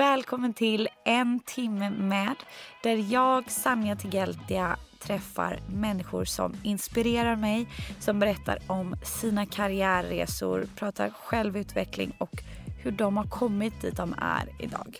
Välkommen till En timme med där jag, Sanja Tigeltia, träffar människor som inspirerar mig, som berättar om sina karriärresor, pratar självutveckling och hur de har kommit dit de är idag.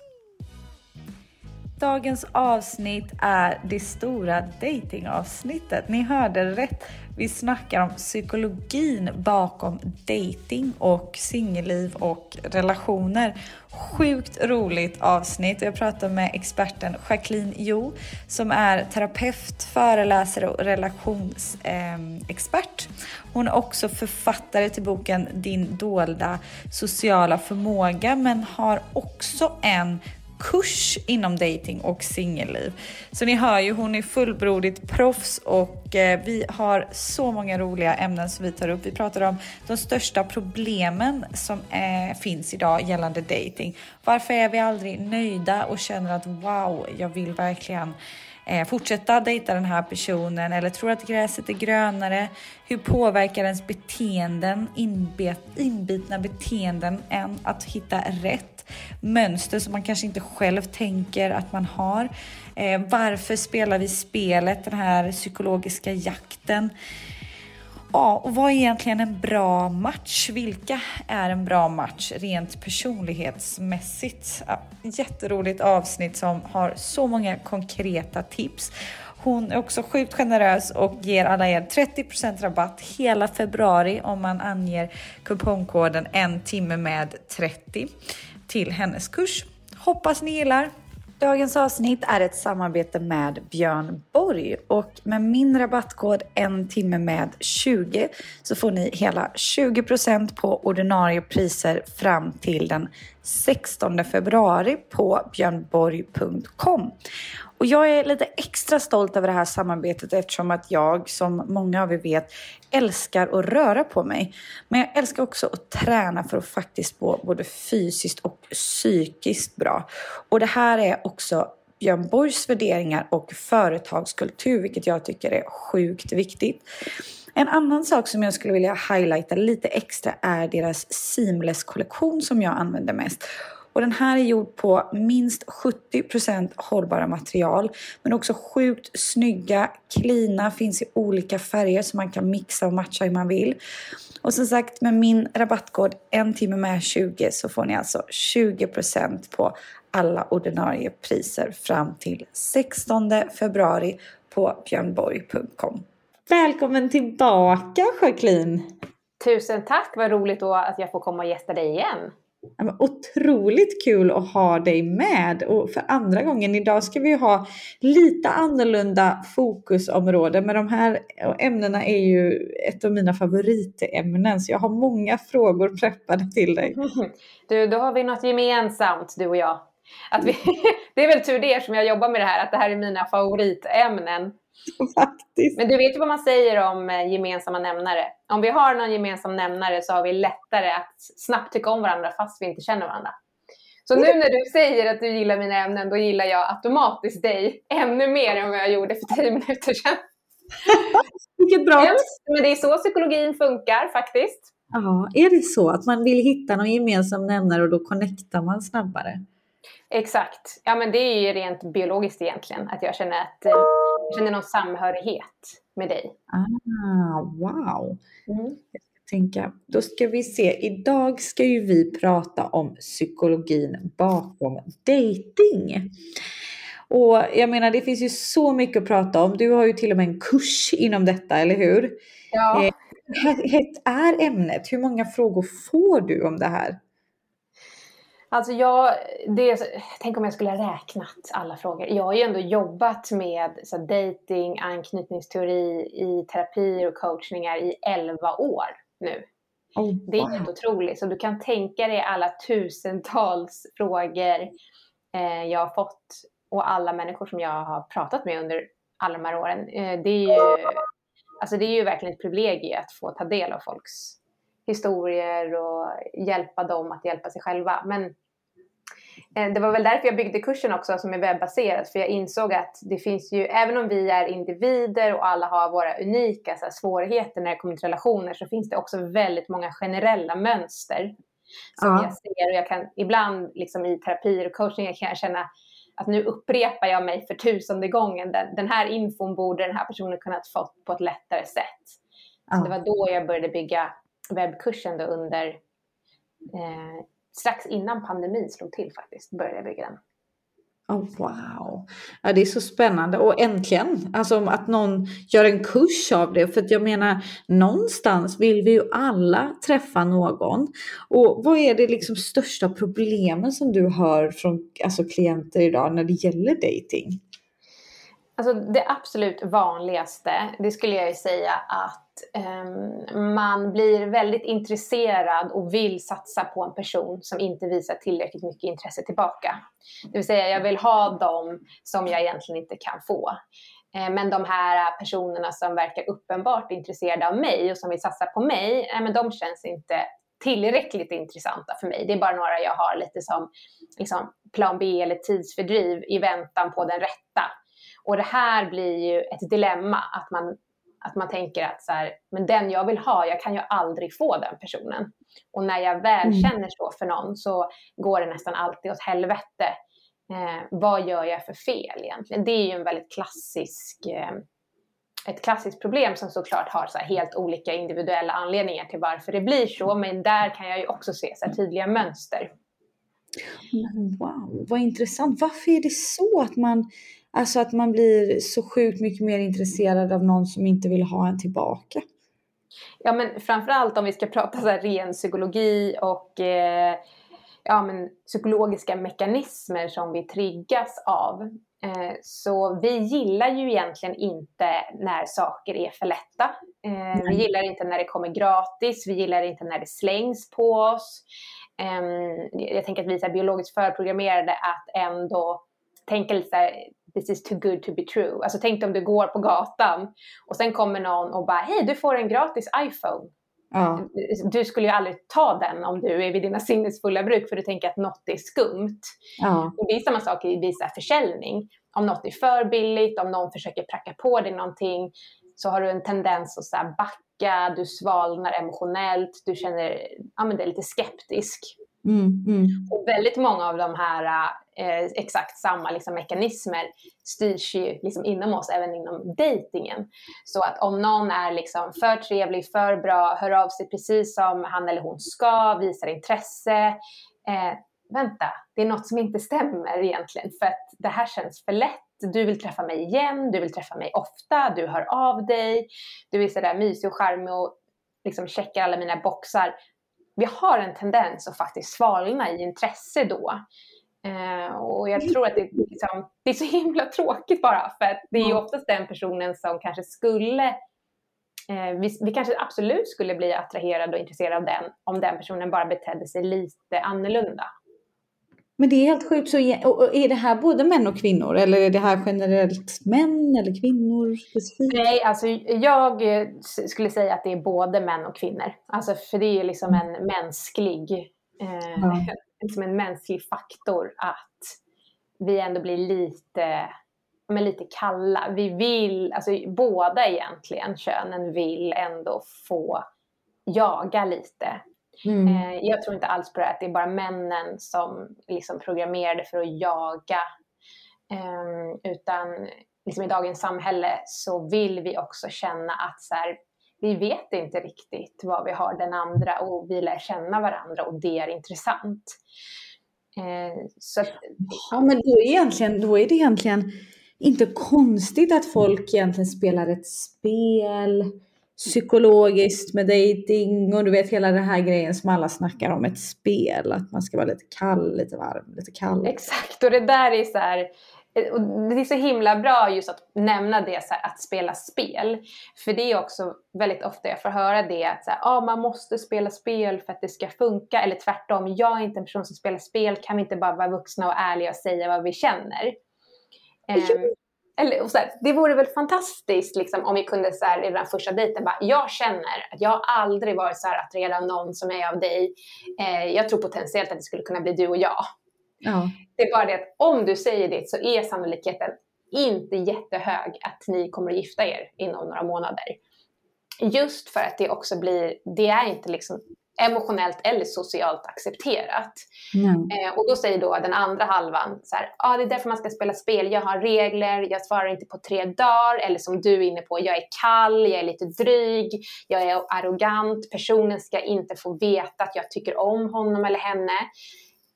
Dagens avsnitt är det stora datingavsnittet. Ni hörde rätt. Vi snackar om psykologin bakom dating och singelliv och relationer. Sjukt roligt avsnitt. Jag pratar med experten Jacqueline Jo som är terapeut, föreläsare och relationsexpert. Hon är också författare till boken Din dolda sociala förmåga men har också en kurs inom dating och singelliv. Så ni hör ju, hon är fullblodigt proffs och eh, vi har så många roliga ämnen som vi tar upp. Vi pratar om de största problemen som är, finns idag gällande dating. Varför är vi aldrig nöjda och känner att wow, jag vill verkligen eh, fortsätta dejta den här personen eller tror att gräset är grönare. Hur påverkar ens beteenden, inbet, inbitna beteenden än att hitta rätt? Mönster som man kanske inte själv tänker att man har. Eh, varför spelar vi spelet, den här psykologiska jakten? Ja, och vad är egentligen en bra match? Vilka är en bra match rent personlighetsmässigt? Ja, jätteroligt avsnitt som har så många konkreta tips. Hon är också sjukt generös och ger alla er 30% rabatt hela februari om man anger kupongkoden en timme med 30 till hennes kurs. Hoppas ni gillar! Dagens avsnitt är ett samarbete med Björn Borg och med min rabattkod en timme med 20 så får ni hela 20% på ordinarie priser fram till den 16 februari på björnborg.com. Och jag är lite extra stolt över det här samarbetet eftersom att jag, som många av er vet, älskar att röra på mig. Men jag älskar också att träna för att faktiskt må både fysiskt och psykiskt bra. Och det här är också Björn Borgs värderingar och företagskultur, vilket jag tycker är sjukt viktigt. En annan sak som jag skulle vilja highlighta lite extra är deras Seamless-kollektion som jag använder mest. Och den här är gjord på minst 70% hållbara material. Men också sjukt snygga, klina, finns i olika färger så man kan mixa och matcha hur man vill. Och som sagt med min rabattkod en timme med 20 så får ni alltså 20% på alla ordinarie priser fram till 16 februari på björnborg.com. Välkommen tillbaka Jacqueline! Tusen tack, vad roligt då att jag får komma och gästa dig igen. Otroligt kul att ha dig med och för andra gången idag ska vi ha lite annorlunda fokusområde men de här ämnena är ju ett av mina favoritämnen så jag har många frågor preppade till dig. Du, då har vi något gemensamt du och jag. Att vi, det är väl tur det som jag jobbar med det här, att det här är mina favoritämnen. Faktiskt. Men du vet ju vad man säger om eh, gemensamma nämnare. Om vi har någon gemensam nämnare så har vi lättare att snabbt tycka om varandra fast vi inte känner varandra. Så nu när du säger att du gillar mina ämnen, då gillar jag automatiskt dig ännu mer än vad jag gjorde för tio minuter sedan. Vilket bra! Men det är så psykologin funkar faktiskt. Ja, är det så att man vill hitta någon gemensam nämnare och då connectar man snabbare? Exakt. Ja, men det är ju rent biologiskt egentligen, att jag känner att eh, jag känner någon samhörighet med dig. Ah, wow! Mm. Tänka, då ska vi se, idag ska ju vi prata om psykologin bakom dating. Och jag menar, det finns ju så mycket att prata om. Du har ju till och med en kurs inom detta, eller hur? Ja. Eh, hett är ämnet. Hur många frågor får du om det här? Alltså jag, det, tänk om jag skulle ha räknat alla frågor. Jag har ju ändå jobbat med så dating, anknytningsteori i terapier och coachningar i 11 år nu. Oh, Det är helt otroligt. Så du kan tänka dig alla tusentals frågor eh, jag har fått och alla människor som jag har pratat med under alla de här åren. Eh, det, är ju, alltså det är ju verkligen ett privilegium att få ta del av folks historier och hjälpa dem att hjälpa sig själva. Men eh, det var väl därför jag byggde kursen också som är webbaserad. För jag insåg att det finns ju, även om vi är individer och alla har våra unika så här, svårigheter när det kommer till relationer, så finns det också väldigt många generella mönster som ja. jag ser. Och jag kan ibland liksom, i terapier och coaching kan jag känna att nu upprepar jag mig för tusende gången. Den, den här infon borde den här personen kunnat fått på ett lättare sätt. Ja. Så det var då jag började bygga webbkursen då under eh, strax innan pandemin slog till faktiskt, började jag bygga den. Oh, wow, ja, det är så spännande och äntligen alltså att någon gör en kurs av det. För att jag menar, någonstans vill vi ju alla träffa någon. Och vad är det liksom största problemen som du hör från alltså, klienter idag när det gäller dating? Alltså det absolut vanligaste, det skulle jag ju säga att Ehm, man blir väldigt intresserad och vill satsa på en person som inte visar tillräckligt mycket intresse tillbaka. Det vill säga, jag vill ha dem som jag egentligen inte kan få. Ehm, men de här personerna som verkar uppenbart intresserade av mig och som vill satsa på mig, eh, men de känns inte tillräckligt intressanta för mig. Det är bara några jag har lite som liksom, plan B eller tidsfördriv i väntan på den rätta. Och det här blir ju ett dilemma, att man, att man tänker att så här, men den jag vill ha, jag kan ju aldrig få den personen. Och när jag väl mm. känner så för någon så går det nästan alltid åt helvete. Eh, vad gör jag för fel egentligen? Det är ju en väldigt klassisk eh, ett klassiskt problem som såklart har så helt olika individuella anledningar till varför det blir så. Men där kan jag ju också se så tydliga mönster. Wow, vad intressant. Varför är det så att man Alltså att man blir så sjukt mycket mer intresserad av någon som inte vill ha en tillbaka. Ja men framförallt om vi ska prata så ren psykologi och eh, ja, men psykologiska mekanismer som vi triggas av. Eh, så vi gillar ju egentligen inte när saker är för lätta. Eh, vi gillar inte när det kommer gratis, vi gillar inte när det slängs på oss. Ehm, jag tänker att vi är biologiskt förprogrammerade att ändå tänka lite this is too good to be true. Alltså tänk om du går på gatan och sen kommer någon och bara, hej du får en gratis iPhone. Ja. Du skulle ju aldrig ta den om du är vid dina sinnesfulla bruk för du tänker att något är skumt. Ja. Och det är samma sak i visa försäljning. Om något är för billigt, om någon försöker pracka på dig någonting så har du en tendens att så backa, du svalnar emotionellt, du känner ja, men det är lite skeptisk. Mm, mm. Och väldigt många av de här eh, exakt samma liksom, mekanismer styrs ju liksom, inom oss, även inom dejtingen. Så att om någon är liksom, för trevlig, för bra, hör av sig precis som han eller hon ska, visar intresse. Eh, vänta, det är något som inte stämmer egentligen, för att det här känns för lätt. Du vill träffa mig igen, du vill träffa mig ofta, du hör av dig, du är sådär mysig och charmig och liksom checkar alla mina boxar vi har en tendens att faktiskt svalna i intresse då. Eh, och jag tror att det, liksom, det, är så himla tråkigt bara, för att det är ju oftast den personen som kanske skulle eh, vi, vi, kanske absolut skulle bli attraherade och intresserade av den om den personen bara betedde sig lite annorlunda. Men det är helt sjukt. Så är det här både män och kvinnor eller är det här generellt män eller kvinnor specifikt? Nej, alltså jag eh, skulle säga att det är både män och kvinnor. Alltså för det är liksom en mänsklig, eh, ja. liksom en mänsklig faktor att vi ändå blir lite, men lite kalla. Vi vill, alltså båda egentligen könen vill ändå få jaga lite. Mm. Eh, jag tror inte alls på det att det är bara männen som liksom programmerade för att jaga. Eh, utan liksom i dagens samhälle så vill vi också känna att så här, vi vet inte riktigt vad vi har den andra och vi lär känna varandra och det är intressant. Eh, så att, ja, men då är, egentligen, då är det egentligen inte konstigt att folk egentligen spelar ett spel psykologiskt med dating och du vet hela den här grejen som alla snackar om, ett spel, att man ska vara lite kall, lite varm, lite kall. Exakt, och det där är så här, och det är så himla bra just att nämna det, så här, att spela spel. För det är också väldigt ofta jag får höra det att så här, ah, man måste spela spel för att det ska funka. Eller tvärtom, jag är inte en person som spelar spel, kan vi inte bara vara vuxna och ärliga och säga vad vi känner? Um, eller, och så här, det vore väl fantastiskt liksom, om vi kunde så här, redan första dejten bara, jag känner att jag har aldrig varit så här attraherad av någon som är av dig. Eh, jag tror potentiellt att det skulle kunna bli du och jag. Ja. Det är bara det att om du säger det så är sannolikheten inte jättehög att ni kommer att gifta er inom några månader. Just för att det också blir, det är inte liksom emotionellt eller socialt accepterat. Mm. Eh, och då säger då den andra halvan så här, ah, det är därför man ska spela spel, jag har regler, jag svarar inte på tre dagar, eller som du är inne på, jag är kall, jag är lite dryg, jag är arrogant, personen ska inte få veta att jag tycker om honom eller henne.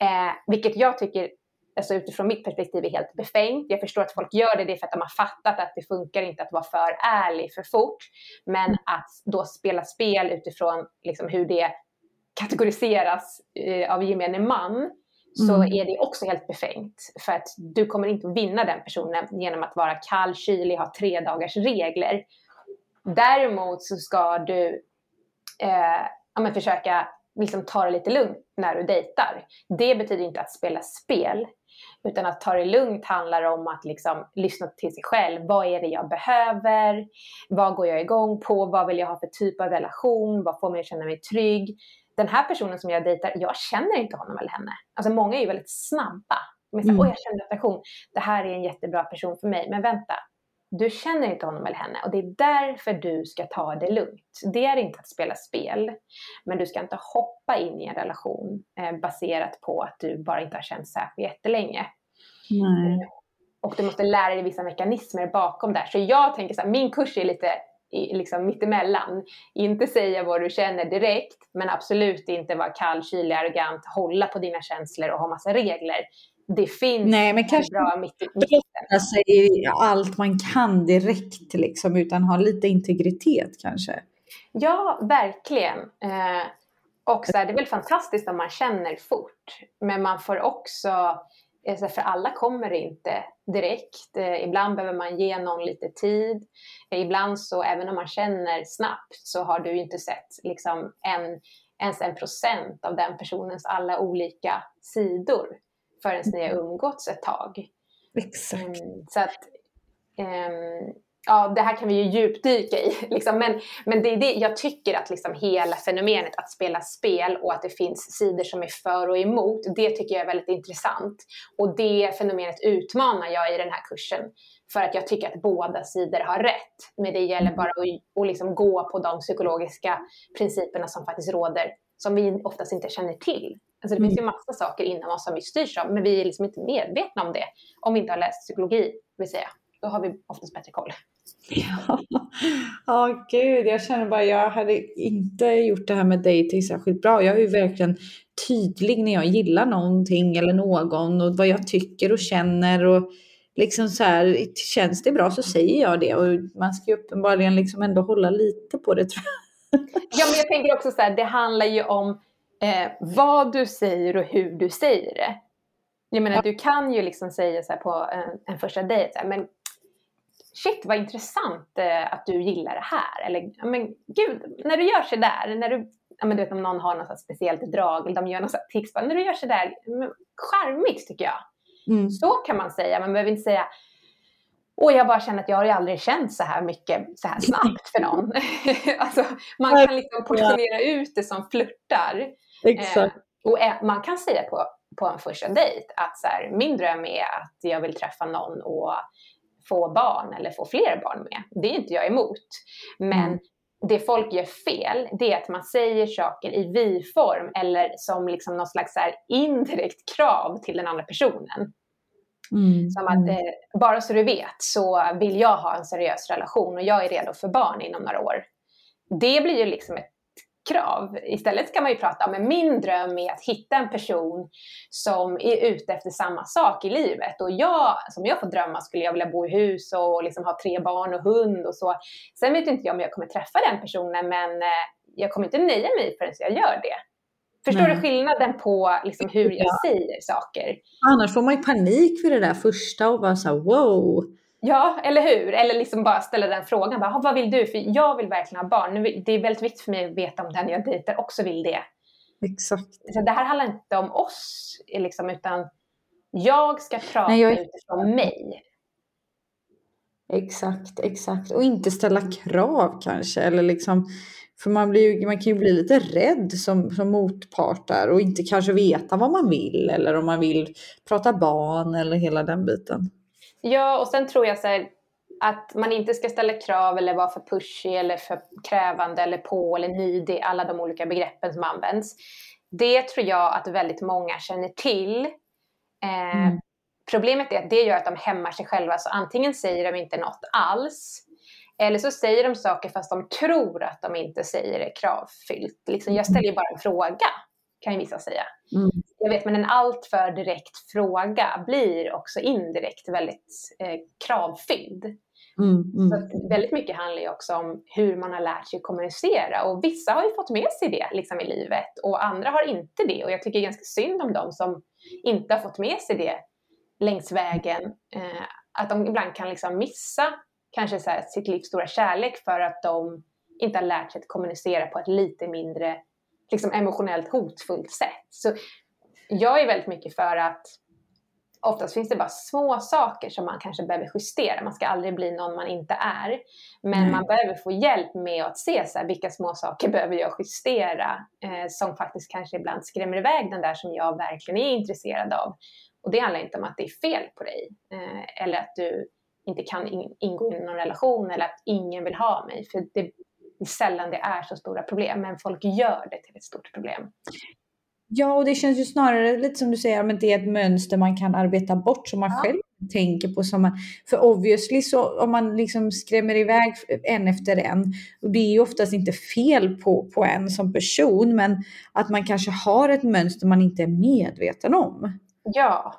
Eh, vilket jag tycker, alltså utifrån mitt perspektiv, är helt befängt. Jag förstår att folk gör det, det är för att de har fattat att det funkar inte att vara för ärlig för fort. Men att då spela spel utifrån liksom hur det kategoriseras eh, av gemene man, så Mm. är det också helt befängt. För att du kommer inte vinna den personen genom att vara kall, kylig, ha tre dagars regler. Däremot så ska du eh, ja, men försöka liksom ta det lite lugnt när du dejtar. Det betyder inte att spela spel, utan att ta det lugnt handlar om att liksom lyssna till sig själv. Vad är det jag behöver? Vad går jag igång på? Vad vill jag ha för typ av relation? Vad får mig att känna mig trygg? Den här personen som jag dejtar, jag känner inte honom eller henne. Alltså många är ju väldigt snabba. De är så, Mm. Jag känner attraktion. Det här är en jättebra person för mig. Men vänta, du känner inte honom eller henne och det är därför du ska ta det lugnt. Det är inte att spela spel, men du ska inte hoppa in i en relation eh, baserat på att du bara inte har känt särskilt jättelänge. Nej. Och du måste lära dig vissa mekanismer bakom där. Så jag tänker så här, min kurs är lite i, liksom mittemellan. Inte säga vad du känner direkt, men absolut inte vara kall, kylig, arrogant, hålla på dina känslor och ha massa regler. Det finns Nej, men en kanske bra mitt, Öppna sig allt man kan direkt liksom, utan ha lite integritet kanske. Ja, verkligen. Eh, och så här, det är väl fantastiskt om man känner fort, men man får också, för alla kommer inte direkt. Eh, ibland behöver man ge någon lite tid. Eh, ibland så, även om man känner snabbt, så har du inte sett liksom en, ens en procent av den personens alla olika sidor förrän ni har umgåtts ett tag. Exakt. Mm, så att, ehm, ja, det här kan vi ju djupdyka i. Liksom. Men, men det är det, jag tycker att liksom hela fenomenet att spela spel och att det finns sidor som är för och emot, det tycker jag är väldigt intressant. Och det fenomenet utmanar jag i den här kursen. För att jag tycker att båda sidor har rätt. Men det gäller bara att, att liksom gå på de psykologiska principerna som faktiskt råder, som vi oftast inte känner till. Alltså det finns ju massa saker inom oss som vi styrs av, men vi är liksom inte medvetna om det. Om vi inte har läst psykologi, vill säga. Då har vi oftast bättre koll. Ja, ja gud, jag känner bara jag hade inte gjort det här med dating särskilt bra. Jag är ju verkligen tydlig när jag gillar någonting eller någon och vad jag tycker och känner och liksom så här, känns det bra så säger jag det och man ska ju uppenbarligen liksom ändå hålla lite på det tror jag. Ja, men jag tänker också så här, det handlar ju om eh, vad du säger och hur du säger det. Jag menar, du kan ju liksom säga så här på en, en första dejt, men shit vad intressant eh, att du gillar det här. Eller, men gud, när du gör så där, när du, ja, men du vet om någon har något speciellt drag eller de gör något tics, när du gör så där, men, charmigt tycker jag. Mm. Så kan man säga, man behöver inte säga och jag bara känner att jag har ju aldrig känt så här mycket så här snabbt för någon. alltså, man kan liksom portionera ut det som flörtar. Exakt. Eh, och eh, man kan säga på, på en första dejt att så här, min dröm är att jag vill träffa någon och få barn eller få fler barn med. Det är inte jag emot. Men Mm. det folk gör fel, det är att man säger saker i vi-form eller som liksom någon slags indirekt krav till den andra personen. Mm. Som att, eh, bara så du vet så vill jag ha en seriös relation och jag är redo för barn inom några år. Det blir ju liksom ett krav. Istället kan man ju prata om, min dröm är att hitta en person som är ute efter samma sak i livet. Och jag, som jag får drömma, skulle jag vilja bo i hus och liksom ha tre barn och hund och så. Sen vet inte jag om jag kommer träffa den personen, men eh, jag kommer inte nöja mig förrän jag gör det. Förstår Nej. du skillnaden på liksom hur jag ja. säger saker? Annars får man ju panik för det där första och bara så här, wow. Ja, eller hur? Eller liksom bara ställa den frågan. Bara, vad vill du? För jag vill verkligen ha barn. Det är väldigt viktigt för mig att veta om den jag dejtar också vill det. Exakt. Så det här handlar inte om oss, liksom, utan jag ska prata Nej, jag... utifrån mig. Exakt, exakt. Och inte ställa krav kanske. Eller liksom, för man, blir, man kan ju bli lite rädd som, som motpart där och inte kanske veta vad man vill eller om man vill prata barn eller hela den biten. Ja, och sen tror jag så här, att man inte ska ställa krav eller vara för pushy eller för krävande eller på eller nidig, alla de olika begreppen som används. Det tror jag att väldigt många känner till. Eh, mm. Problemet är att det gör att de hämmar sig själva, så antingen säger de inte något alls, eller så säger de saker fast de tror att de inte säger det kravfyllt. Liksom, jag ställer ju bara en fråga, kan ju vissa säga. Mm. Jag vet, men en alltför direkt fråga blir också indirekt väldigt eh, kravfylld. Mm, mm. Så väldigt mycket handlar ju också om hur man har lärt sig kommunicera och vissa har ju fått med sig det liksom, i livet och andra har inte det och jag tycker ganska synd om dem som inte har fått med sig det längs vägen. Eh, att de ibland kan liksom missa kanske så här, sitt livs stora kärlek för att de inte har lärt sig att kommunicera på ett lite mindre liksom, emotionellt hotfullt sätt. Så jag är väldigt mycket för att oftast finns det bara små saker som man kanske behöver justera. Man ska aldrig bli någon man inte är. Men mm. man behöver få hjälp med att se så här, vilka små saker behöver jag justera eh, som faktiskt kanske ibland skrämmer iväg den där som jag verkligen är intresserad av. Och det handlar inte om att det är fel på dig eh, eller att du inte kan ingå i någon relation eller att ingen vill ha mig. För det är sällan det är så stora problem, men folk gör det till ett stort problem. Ja, och det känns ju snarare lite som du säger, men det är ett mönster man kan arbeta bort som man ja. själv tänker på. Som man, för obviously så om man liksom skrämmer iväg en efter en, och det är ju oftast inte fel på, på en som person, men att man kanske har ett mönster man inte är medveten om. Ja,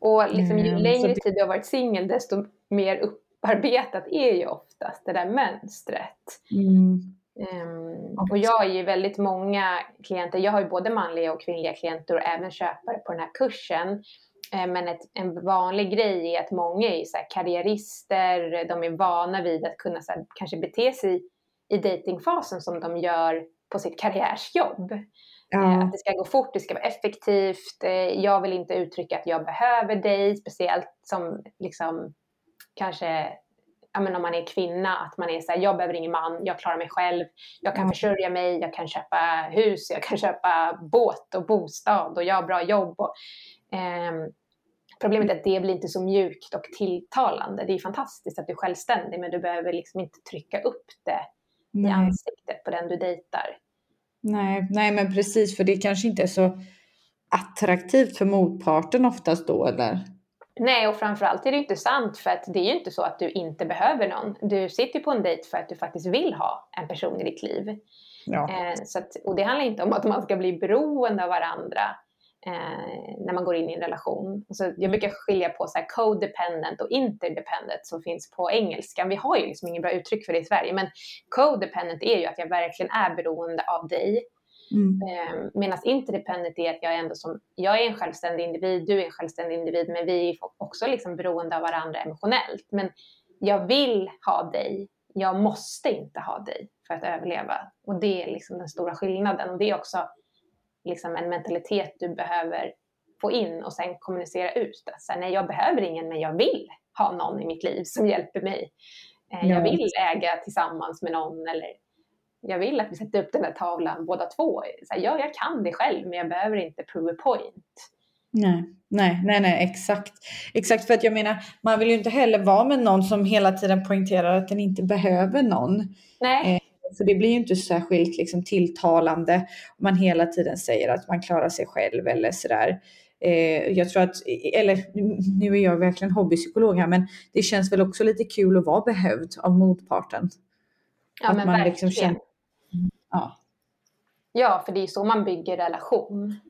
och liksom, ju mm, längre tid du har varit singel, desto mer upparbetat är ju oftast det där mönstret. Mm. Um, och jag är ju väldigt många klienter, jag har ju både manliga och kvinnliga klienter och även köpare på den här kursen. Um, men ett, en vanlig grej är att många är så karriärister, de är vana vid att kunna så här, kanske bete sig i datingfasen som de gör på sitt karriärsjobb. Ja. Att det ska gå fort, det ska vara effektivt. Eh, jag vill inte uttrycka att jag behöver dig, speciellt som liksom kanske ja, men om man är kvinna, att man är så här, jag behöver ingen man, jag klarar mig själv, jag kan mm. försörja mig, jag kan köpa hus, jag kan köpa båt och bostad och jag har bra jobb. Och, eh, problemet är att det blir inte så mjukt och tilltalande. Det är fantastiskt att du är självständig, men du behöver liksom inte trycka upp det Nej. i ansiktet på den du dejtar. Nej, nej, men precis, för det kanske inte är så attraktivt för motparten oftast då, eller? Nej, och framförallt är det inte sant för att det är ju inte så att du inte behöver någon. Du sitter på en dejt för att du faktiskt vill ha en person i ditt liv. Ja. Eh, så att, och det handlar inte om att man ska bli beroende av varandra eh, när man går in i en relation. Så jag brukar skilja på så här codependent och interdependent som finns på engelska. Vi har ju liksom ingen bra uttryck för det i Sverige, men codependent är ju att jag verkligen är beroende av dig Mm. Eh, Medan interdependent är att jag är ändå som, jag är en självständig individ, du är en självständig individ, men vi är också liksom beroende av varandra emotionellt. Men jag vill ha dig, jag måste inte ha dig för att överleva. Och det är liksom den stora skillnaden. Och det är också liksom en mentalitet du behöver få in och sen kommunicera ut. Så nej, jag behöver ingen, men jag vill ha någon i mitt liv som hjälper mig. Eh, jag vill äga tillsammans med någon eller jag vill att vi sätter upp den här tavlan båda två. Så här, ja, jag kan det själv, men jag behöver inte prove a point. Nej, nej, nej, nej, exakt. Exakt, för att jag menar, man vill ju inte heller vara med någon som hela tiden poängterar att den inte behöver någon. Nej. Eh, för det blir ju inte särskilt liksom, tilltalande om man hela tiden säger att man klarar sig själv eller sådär. Eh, jag tror att, eller nu är jag verkligen hobbypsykolog här, men det känns väl också lite kul att vara behövd av motparten. Ja, att men man liksom verkligen. Liksom känner, Ja. Ja, för det är så man bygger relation.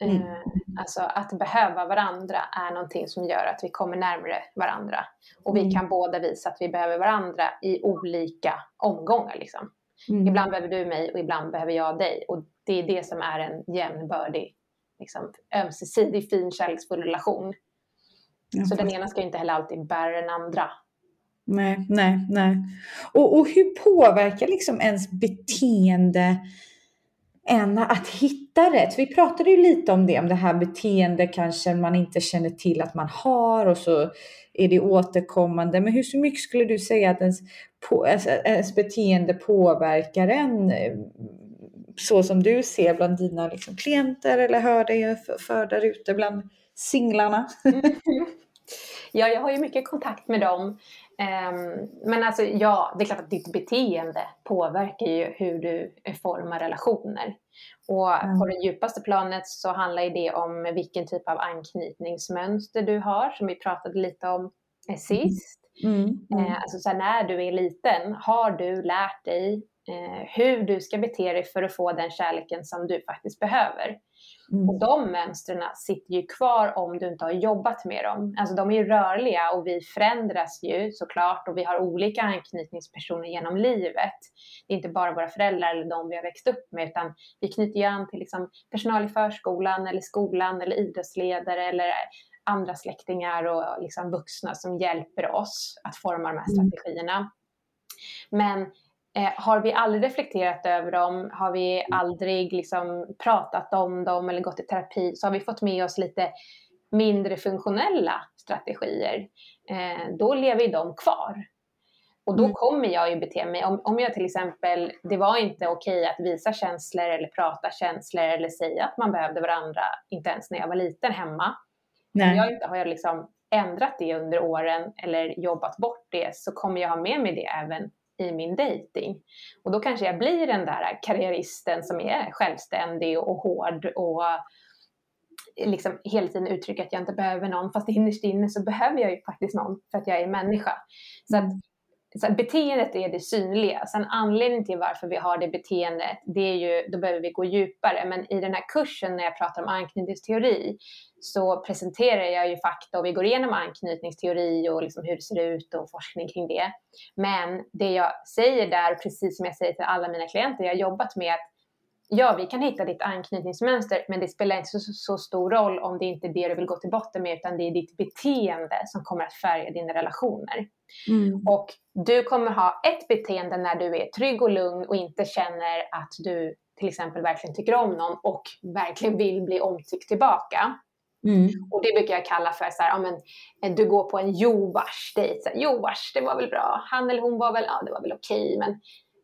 Mm. Eh, alltså att behöva varandra är någonting som gör att vi kommer närmare varandra. Och vi mm. kan båda visa att vi behöver varandra i olika omgångar. Liksom. Mm. Ibland behöver du mig och ibland behöver jag dig. Och det är det som är en jämnbördig, liksom, ömsesidig, fin, kärleksfull relation. Ja, så den ena ska inte heller alltid bära den andra. Nej, nej, nej. Och, och hur påverkar liksom ens beteende än att hitta rätt. Vi pratade ju lite om det, om det här beteende kanske man inte känner till att man har och så är det återkommande. Men hur så mycket skulle du säga att ens, på, ens beteende påverkar en så som du ser bland dina liksom, klienter eller hör dig för, för där ute bland singlarna? Mm. ja, jag har ju mycket kontakt med dem. Um, men alltså ja, det är klart att ditt beteende påverkar ju hur du formar relationer. Och mm. på det djupaste planet så handlar det om vilken typ av anknytningsmönster du har, som vi pratade lite om eh, sist. Mm. Mm. Uh, alltså så här, när du är liten, har du lärt dig uh, hur du ska bete dig för att få den kärleken som du faktiskt behöver? Mm. Och de mönstren sitter ju kvar om du inte har jobbat med dem. Alltså de är ju rörliga och vi förändras ju såklart och vi har olika anknytningspersoner genom livet. Det är inte bara våra föräldrar eller de vi har växt upp med utan vi knyter ju an till liksom personal i förskolan eller skolan eller idrottsledare eller andra släktingar och liksom vuxna som hjälper oss att forma de här mm. strategierna. Men Eh, har vi aldrig reflekterat över dem, har vi aldrig liksom pratat om dem eller gått i terapi så har vi fått med oss lite mindre funktionella strategier. Eh, då lever de kvar. Och då mm. kommer jag ju bete mig, om, om jag till exempel, det var inte okej att visa känslor eller prata känslor eller säga att man behövde varandra, inte ens när jag var liten hemma. Nej. Jag inte har jag liksom ändrat det under åren eller jobbat bort det så kommer jag ha med mig det även i min dating. Och då kanske jag blir den där karriäristen som är självständig och hård och eh, liksom hela tiden uttrycker att jag inte behöver någon, fast innerst inne så behöver jag ju faktiskt någon för att jag är människa. Så att mm så beteendet är det synliga. Sen anledningen till varför vi har det beteendet, det är ju, då behöver vi gå djupare. Men i den här kursen när jag pratar om anknytningsteori så presenterar jag ju fakta och vi går igenom anknytningsteori och liksom hur det ser ut och forskning kring det. Men det jag säger där, precis som jag säger till alla mina klienter, jag har jobbat med att ja, vi kan hitta ditt anknytningsmönster, men det spelar inte så, så, stor roll om det inte är det du vill gå till botten med, utan det är ditt beteende som kommer att färga dina relationer. Mm. Och du kommer ha ett beteende när du är trygg och lugn och inte känner att du till exempel verkligen tycker om någon och verkligen vill bli omtyckt tillbaka. Mm. Och det brukar jag kalla för så här, ja, men, eh, du går på en jovars-dejt. Jovars, det var väl bra. Han eller hon var väl, ja det var väl okej, okay, men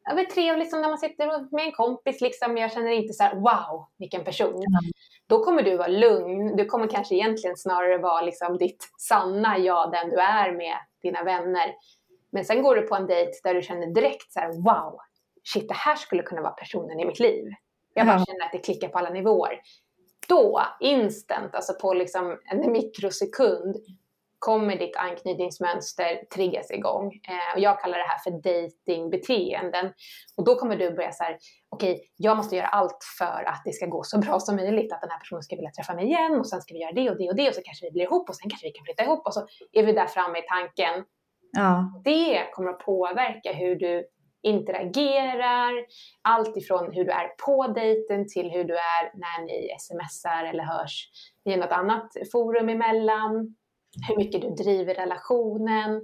det var trevligt som när man sitter med en kompis liksom. Jag känner inte så här, wow, vilken person. Mm. Då kommer du vara lugn. Du kommer kanske egentligen snarare vara liksom ditt sanna jag, den du är med dina vänner. Men sen går du på en dejt där du känner direkt så här, wow, shit, det här skulle kunna vara personen i mitt liv. Jag bara mm. känner att det klickar på alla nivåer. Då, instant, alltså på liksom en mikrosekund, kommer ditt anknytningsmönster triggas igång. Eh, och jag kallar det här för datingbeteenden. Och då kommer du börja så här, okej, okay, jag måste göra allt för att det ska gå så bra som möjligt, att den här personen ska vilja träffa mig igen och sen ska vi göra det och det och det och så kanske vi blir ihop och sen kanske vi kan flytta ihop och så är vi där framme i tanken. Ja. Det kommer att påverka hur du interagerar, allt ifrån hur du är på dejten till hur du är när ni smsar eller hörs i något annat forum emellan hur mycket du driver relationen.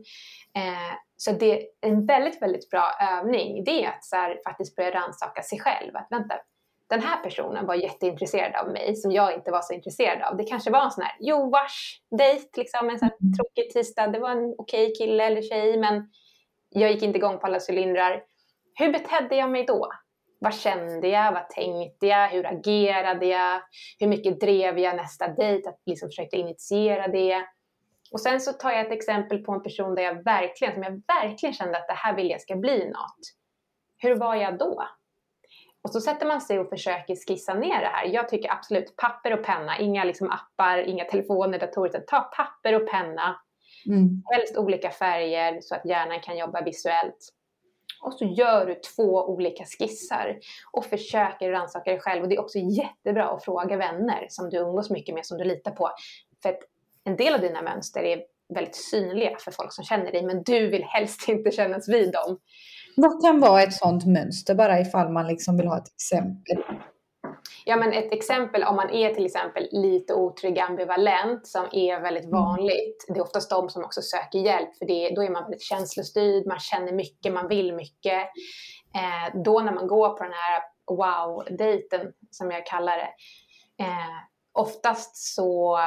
Eh, så det är en väldigt, väldigt bra övning. Det är att så här, faktiskt börja rannsaka sig själv. Att vänta, den här personen var jätteintresserad av mig som jag inte var så intresserad av. Det kanske var en sån här jovars dejt, liksom, en sån här mm. tråkig tisdag. Det var en okej okay kille eller tjej, men jag gick inte igång på alla cylindrar. Hur betedde jag mig då? Vad kände jag? Vad tänkte jag? Hur agerade jag? Hur mycket drev jag nästa dejt? Att liksom försökte initiera det. Och sen så tar jag ett exempel på en person där jag verkligen, som jag verkligen kände att det här vill jag ska bli något. Hur var jag då? Och så sätter man sig och försöker skissa ner det här. Jag tycker absolut papper och penna, inga liksom appar, inga telefoner, datorer, utan ta papper och penna. Mm. Helst olika färger så att hjärnan kan jobba visuellt. Och så gör du två olika skissar och försöker rannsaka dig själv. Och det är också jättebra att fråga vänner som du umgås mycket med, som du litar på. För att en del av dina mönster är väldigt synliga för folk som känner dig, men du vill helst inte kännas vid dem. Vad kan vara ett sådant mönster, bara ifall man liksom vill ha ett exempel? Ja, men ett exempel om man är till exempel lite otrygg ambivalent som är väldigt mm. vanligt. Det är oftast de som också söker hjälp för det, då är man väldigt känslostyrd, man känner mycket, man vill mycket. Eh, då när man går på den här wow-dejten som jag kallar det, eh, oftast så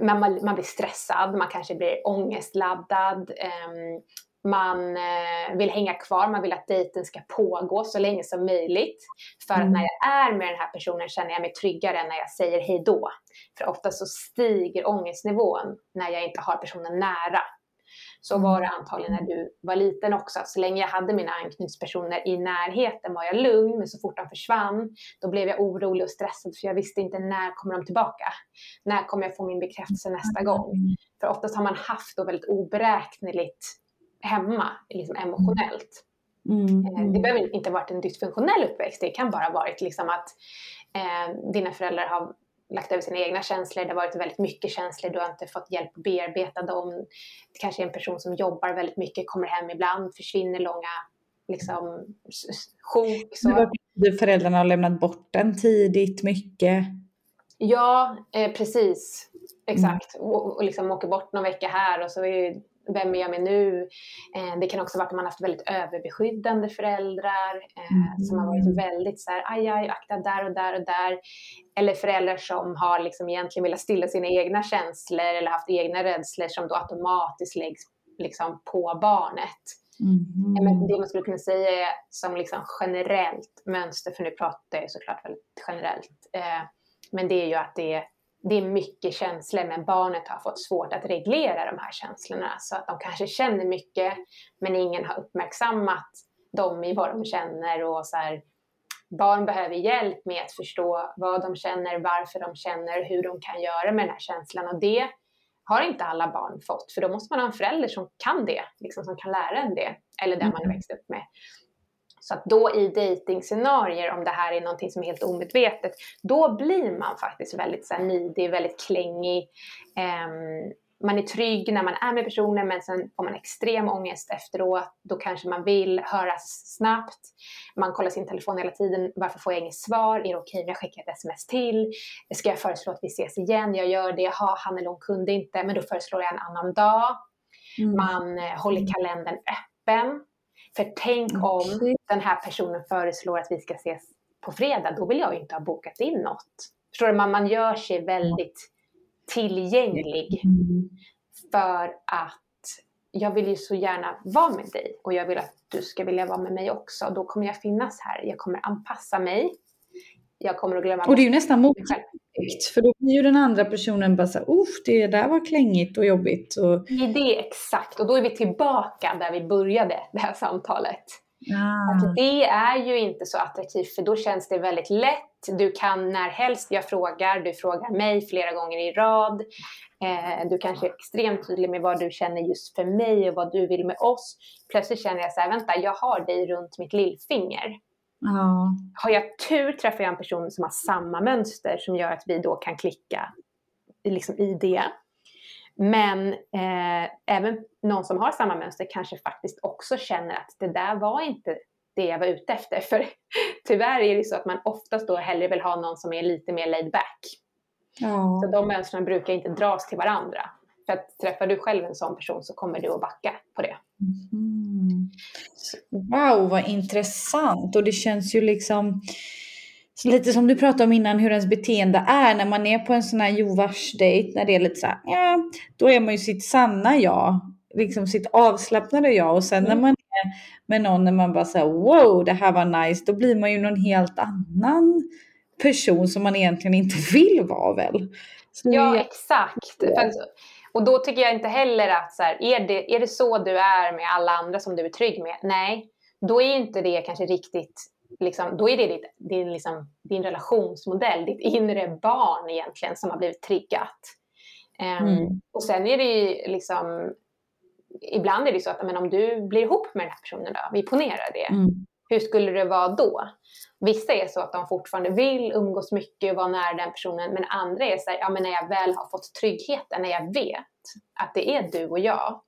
man, man, blir stressad, man kanske blir ångestladdad. Eh, man eh, vill hänga kvar, man vill att dejten ska pågå så länge som möjligt. För mm. att när jag är med den här personen känner jag mig tryggare än när jag säger hej då. För ofta så stiger ångestnivån när jag inte har personen nära. Så var det antagligen när du var liten också. Så länge jag hade mina anknytningspersoner i närheten var jag lugn, men så fort de försvann, då blev jag orolig och stressad för jag visste inte när kommer de tillbaka? När kommer jag få min bekräftelse nästa gång? För oftast har man haft då väldigt oberäkneligt hemma, liksom emotionellt. Mm. Eh, det behöver inte ha varit en dysfunktionell uppväxt, det kan bara ha varit liksom att eh, dina föräldrar har lagt över sina egna känslor, det har varit väldigt mycket känslor, du har inte fått hjälp att bearbeta dem. Det kanske är en person som jobbar väldigt mycket, kommer hem ibland, försvinner långa liksom, sjok. Så. Föräldrarna har lämnat bort den tidigt, mycket. Ja, eh, precis. Exakt. Mm. Och, och liksom åker bort någon vecka här och så är vem är jag med nu? Eh, det kan också vara att man haft väldigt överbeskyddande föräldrar eh, mm. som har varit väldigt så här, aj, aj, akta där och där och där. Eller föräldrar som har liksom egentligen velat stilla sina egna känslor eller haft egna rädslor som då automatiskt läggs liksom på barnet. Mm. Men det man skulle kunna säga är som liksom generellt mönster, för nu pratar jag såklart väldigt generellt, eh, men det är ju att det är det är mycket känslor men barnet har fått svårt att reglera de här känslorna så att de kanske känner mycket men ingen har uppmärksammat dem i vad de känner och så här, barn behöver hjälp med att förstå vad de känner, varför de känner, hur de kan göra med den här känslan och det har inte alla barn fått för då måste man ha en förälder som kan det, liksom, som kan lära en det eller den man har mm. växt upp med. Så att då i dejtingscenarier, om det här är någonting som är helt omedvetet, då blir man faktiskt väldigt så här, nidig, väldigt klängig. Um, man är trygg när man är med personen men sen får man extrem ångest efteråt. Då kanske man vill höras snabbt. Man kollar sin telefon hela tiden. Varför får jag inget svar? Är det okej om jag skickar ett sms till? Ska jag föreslå att vi ses igen? Jag gör det. Jaha, han eller hon kunde inte. Men då föreslår jag en annan dag. Mm. Man eh, håller kalendern öppen. För tänk om den här personen föreslår att vi ska ses på fredag, då vill jag ju inte ha bokat in något. Förstår du? Man, man gör sig väldigt tillgänglig mm. för att jag vill ju så gärna vara med dig och jag vill att du ska vilja vara med mig också. Då kommer jag finnas här. Jag kommer anpassa mig. Jag kommer att glömma Och det är ju nästan motsatt för då blir ju den andra personen bara så här, det där var klängigt och jobbigt. Och... Det är det exakt, och då är vi tillbaka där vi började det här samtalet. Ah. Att det är ju inte så attraktivt för då känns det väldigt lätt. Du kan när helst jag frågar, du frågar mig flera gånger i rad. Eh, du kanske är extremt tydlig med vad du känner just för mig och vad du vill med oss. Plötsligt känner jag så här, vänta, jag har dig runt mitt lillfinger. Ja. Har jag tur träffar jag en person som har samma mönster som gör att vi då kan klicka liksom i det. Men eh, även någon som har samma mönster kanske faktiskt också känner att det där var inte det jag var ute efter. För tyvärr är det så att man oftast då hellre vill ha någon som är lite mer laid back. Ja. Så de mönstren brukar inte dras till varandra. För att träffar du själv en sån person så kommer du att backa på det. Mm. Wow, vad intressant. Och det känns ju liksom lite som du pratade om innan hur ens beteende är när man är på en sån här jovars-dejt. När det är lite så här, ja, då är man ju sitt sanna jag. Liksom sitt avslappnade jag. Och sen mm. när man är med någon när man bara säger wow, det här var nice. Då blir man ju någon helt annan person som man egentligen inte vill vara väl. Så ja, exakt. Ja. Och då tycker jag inte heller att så här, är, det, är det så du är med alla andra som du är trygg med? Nej, då är inte det kanske riktigt, liksom, då är det ditt, din, liksom, din relationsmodell, ditt inre barn egentligen som har blivit triggat. Um, mm. Och sen är det ju liksom, ibland är det så att men om du blir ihop med den här personen då, vi ponerar det. Mm. Hur skulle det vara då? Vissa är så att de fortfarande vill umgås mycket och vara nära den personen. Men andra är så här, ja men när jag väl har fått tryggheten, när jag vet att det är du och jag.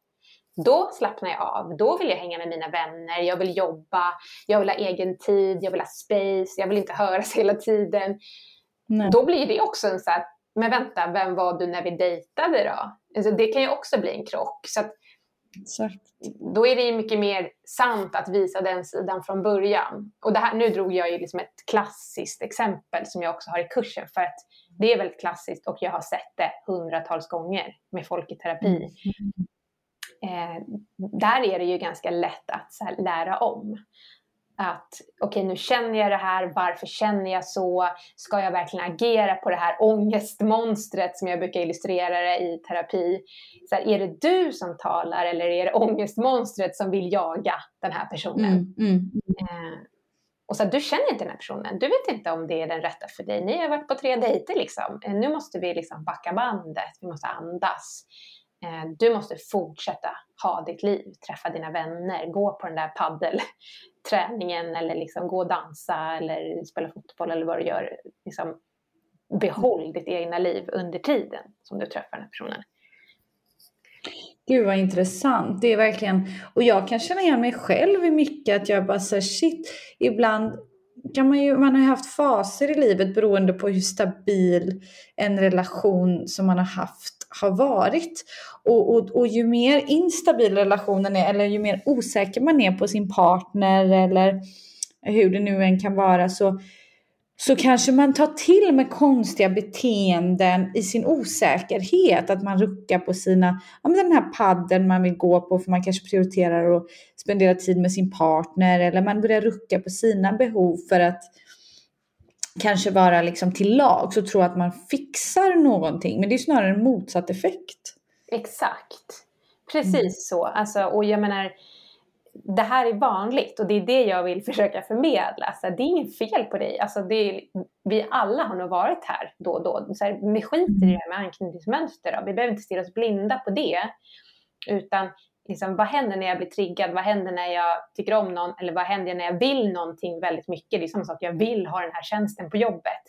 Då slappnar jag av. Då vill jag hänga med mina vänner. Jag vill jobba. Jag vill ha egen tid. Jag vill ha space. Jag vill inte höras hela tiden. Nej. Då blir det också en så här, men vänta, vem var du när vi dejtade då? Alltså det kan ju också bli en krock. Så att, Exakt. Då är det ju mycket mer sant att visa den sidan från början. Och det här, nu drog jag ju liksom ett klassiskt exempel som jag också har i kursen för att det är väldigt klassiskt och jag har sett det hundratals gånger med folk i terapi. Mm. Eh, där är det ju ganska lätt att lära om att okej, okay, nu känner jag det här, varför känner jag så? Ska jag verkligen agera på det här ångestmonstret som jag brukar illustrera det i terapi? Så här, är det du som talar eller är det ångestmonstret som vill jaga den här personen? Mm, mm, eh, och så här, du känner inte den här personen, du vet inte om det är den rätta för dig. Ni har varit på tre dejter liksom. Eh, nu måste vi liksom backa bandet, vi måste andas. Eh, du måste fortsätta ha ditt liv, träffa dina vänner, gå på den där paddelträningen eller liksom gå och dansa eller spela fotboll eller vad du gör. Liksom, behåll ditt egna liv under tiden som du träffar den här personen. Gud vad intressant. Det är verkligen, och jag kan känna igen mig själv i mycket att jag bara säger shit, ibland kan man ju, man har ju haft faser i livet beroende på hur stabil en relation som man har haft har varit. Och, och, och ju mer instabil relationen är, eller ju mer osäker man är på sin partner eller hur det nu än kan vara, så, så kanske man tar till med konstiga beteenden i sin osäkerhet. Att man ruckar på sina, ja men den här padden man vill gå på för man kanske prioriterar att spendera tid med sin partner. Eller man börjar rucka på sina behov för att kanske vara liksom till lag så tror att man fixar någonting. Men det är snarare en motsatt effekt. Exakt. Precis mm. så. Alltså, och jag menar, det här är vanligt och det är det jag vill försöka förmedla. Alltså, det är inget fel på dig. Alltså, det är, vi alla har nog varit här då och då. Så här, vi skiter i det här med anknytningsmönster. Då. Vi behöver inte stirra oss blinda på det. Utan liksom, vad händer när jag blir triggad? Vad händer när jag tycker om någon? Eller vad händer när jag vill någonting väldigt mycket? Det är samma sak, jag vill ha den här tjänsten på jobbet.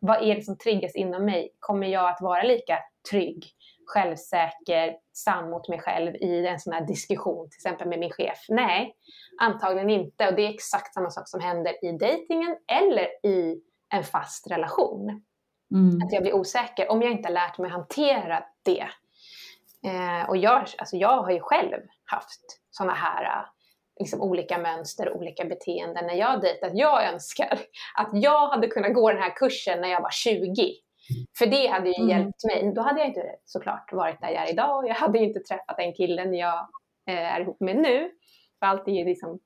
Vad är det som triggas inom mig? Kommer jag att vara lika trygg, självsäker, sann mot mig själv i en sån här diskussion, till exempel med min chef? Nej, antagligen inte. Och det är exakt samma sak som händer i dejtingen eller i en fast relation. Mm. Att jag blir osäker om jag inte har lärt mig hantera det Eh, och jag, alltså jag har ju själv haft sådana här eh, liksom olika mönster och olika beteenden när jag dejtat. Jag önskar att jag hade kunnat gå den här kursen när jag var 20. För det hade ju mm. hjälpt mig. Då hade jag inte såklart varit där jag är idag. Jag hade inte träffat den killen jag eh, är ihop med nu. För allt är ju liksom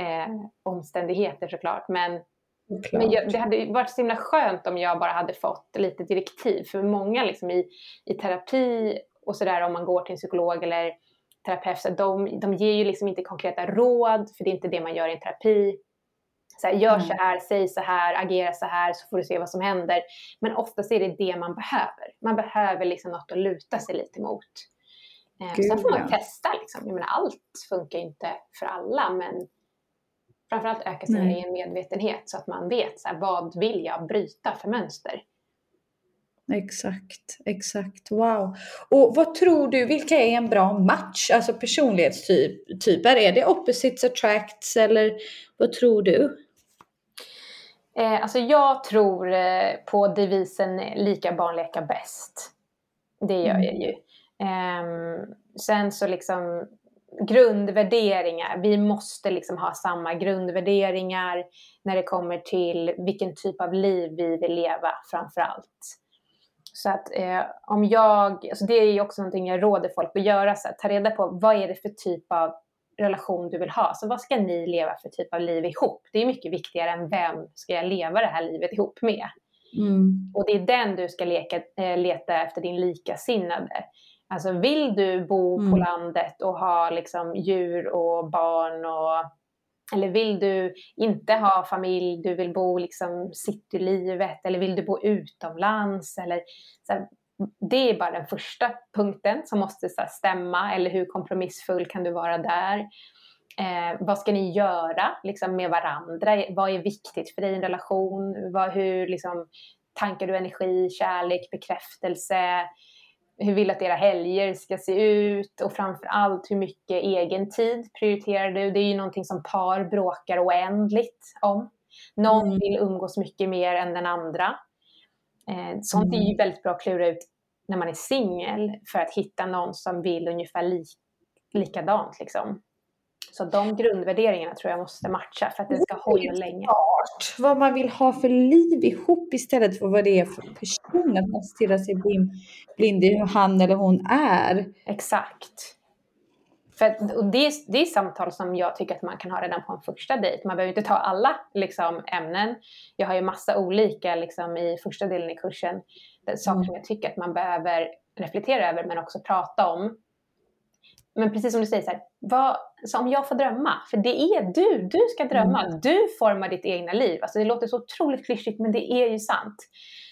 eh, omständigheter såklart. Men men jag, det hade varit så himla skönt om jag bara hade fått lite direktiv. För många liksom i, i terapi och sådär om man går till en psykolog eller terapeut, så de, de ger ju liksom inte konkreta råd, för det är inte det man gör i en terapi. Så här, gör mm. så här, säg så här, agera så här, så får du se vad som händer. Men oftast är det det man behöver. Man behöver liksom något att luta sig lite mot. Eh, Gud, Sen får man ja. testa. Liksom. Jag menar, allt funkar inte för alla, men framförallt öka sin egen medvetenhet så att man vet så här, vad vill jag bryta för mönster. Exakt, exakt. Wow. Och vad tror du, vilka är en bra match? Alltså personlighetstyper, är det opposites attracts eller vad tror du? Eh, alltså jag tror eh, på devisen lika barn leka bäst. Det gör jag ju. Eh, sen så liksom grundvärderingar. Vi måste liksom ha samma grundvärderingar när det kommer till vilken typ av liv vi vill leva framför allt. Så att eh, om jag, alltså det är ju också någonting jag råder folk att göra, så här, ta reda på vad är det för typ av relation du vill ha. Så vad ska ni leva för typ av liv ihop? Det är mycket viktigare än vem ska jag leva det här livet ihop med? Mm. Och det är den du ska leka, äh, leta efter din likasinnade. Alltså vill du bo mm. på landet och ha liksom djur och barn och eller vill du inte ha familj, du vill bo liksom citylivet eller vill du bo utomlands? Eller, så här, det är bara den första punkten som måste så här, stämma, eller hur kompromissfull kan du vara där? Eh, vad ska ni göra liksom, med varandra? Vad är viktigt för dig i en relation? Vad, hur liksom, tankar du energi, kärlek, bekräftelse? Hur vill att era helger ska se ut? Och framför allt hur mycket egen tid prioriterar du? Det är ju någonting som par bråkar oändligt om. Någon mm. vill umgås mycket mer än den andra. Eh, sånt är ju mm. väldigt bra att klura ut när man är singel för att hitta någon som vill ungefär li likadant. Liksom. Så de grundvärderingarna tror jag måste matcha för att det ska hålla länge. Klart. Vad man vill ha för liv ihop istället för vad det är för person. Att man stirrar sig blind, blind i hur han eller hon är. Exakt. För, och det, det är samtal som jag tycker att man kan ha redan på en första dejt. Man behöver inte ta alla liksom, ämnen. Jag har ju massa olika liksom, i första delen i kursen. Saker mm. som jag tycker att man behöver reflektera över men också prata om. Men precis som du säger, så, här, vad, så om jag får drömma, för det är du, du ska drömma, mm. du formar ditt egna liv. Alltså det låter så otroligt klyschigt men det är ju sant.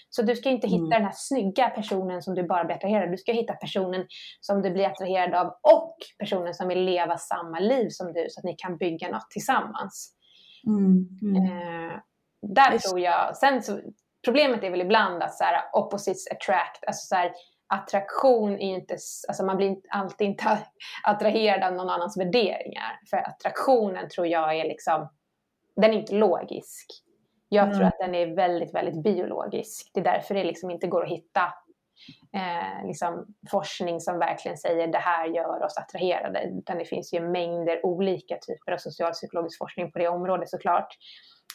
Så du ska inte hitta mm. den här snygga personen som du bara blir attraherad av. Du ska hitta personen som du blir attraherad av och personen som vill leva samma liv som du så att ni kan bygga något tillsammans. Mm. Mm. Eh, där Just. tror jag, sen så, problemet är väl ibland att så här, opposites attract, alltså så här, attraktion är inte, alltså man blir alltid inte attraherad av någon annans värderingar. För attraktionen tror jag är liksom, den är inte logisk. Jag mm. tror att den är väldigt, väldigt biologisk. Det är därför det liksom inte går att hitta eh, liksom forskning som verkligen säger det här gör oss attraherade. Utan det finns ju mängder olika typer av socialpsykologisk forskning på det området såklart.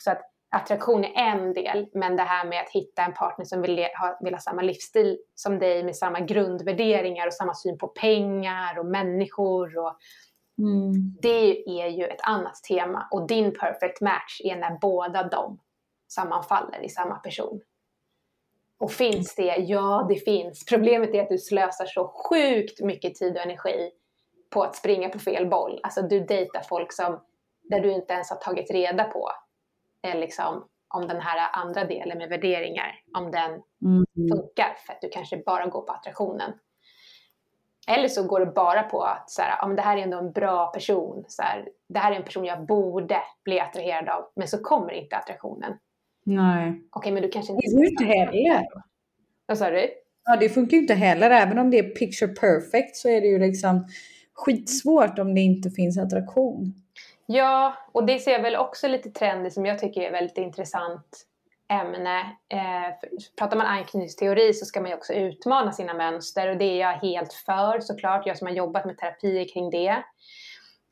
Så att attraktion är en del, men det här med att hitta en partner som vill ha, vill ha samma livsstil som dig med samma grundvärderingar och samma syn på pengar och människor och Mm. Det är ju ett annat tema och din perfect match är när båda de sammanfaller i samma person. Och finns det? Ja, det finns. Problemet är att du slösar så sjukt mycket tid och energi på att springa på fel boll. Alltså du dejtar folk som, där du inte ens har tagit reda på liksom, om den här andra delen med värderingar, om den mm. funkar för att du kanske bara går på attraktionen. Eller så går det bara på att så här, om det här är ändå en bra person, så här, det här är en person jag borde bli attraherad av, men så kommer inte attraktionen. Nej. Okej, okay, men du kanske inte... Det funkar inte heller. Vad sa du? Ja, det funkar ju inte heller. Även om det är picture perfect så är det ju liksom skitsvårt om det inte finns attraktion. Ja, och det ser jag väl också lite trender som jag tycker är väldigt intressant ämne. Eh, pratar man anknytningsteori så ska man ju också utmana sina mönster och det är jag helt för såklart. Jag som har jobbat med terapier kring det.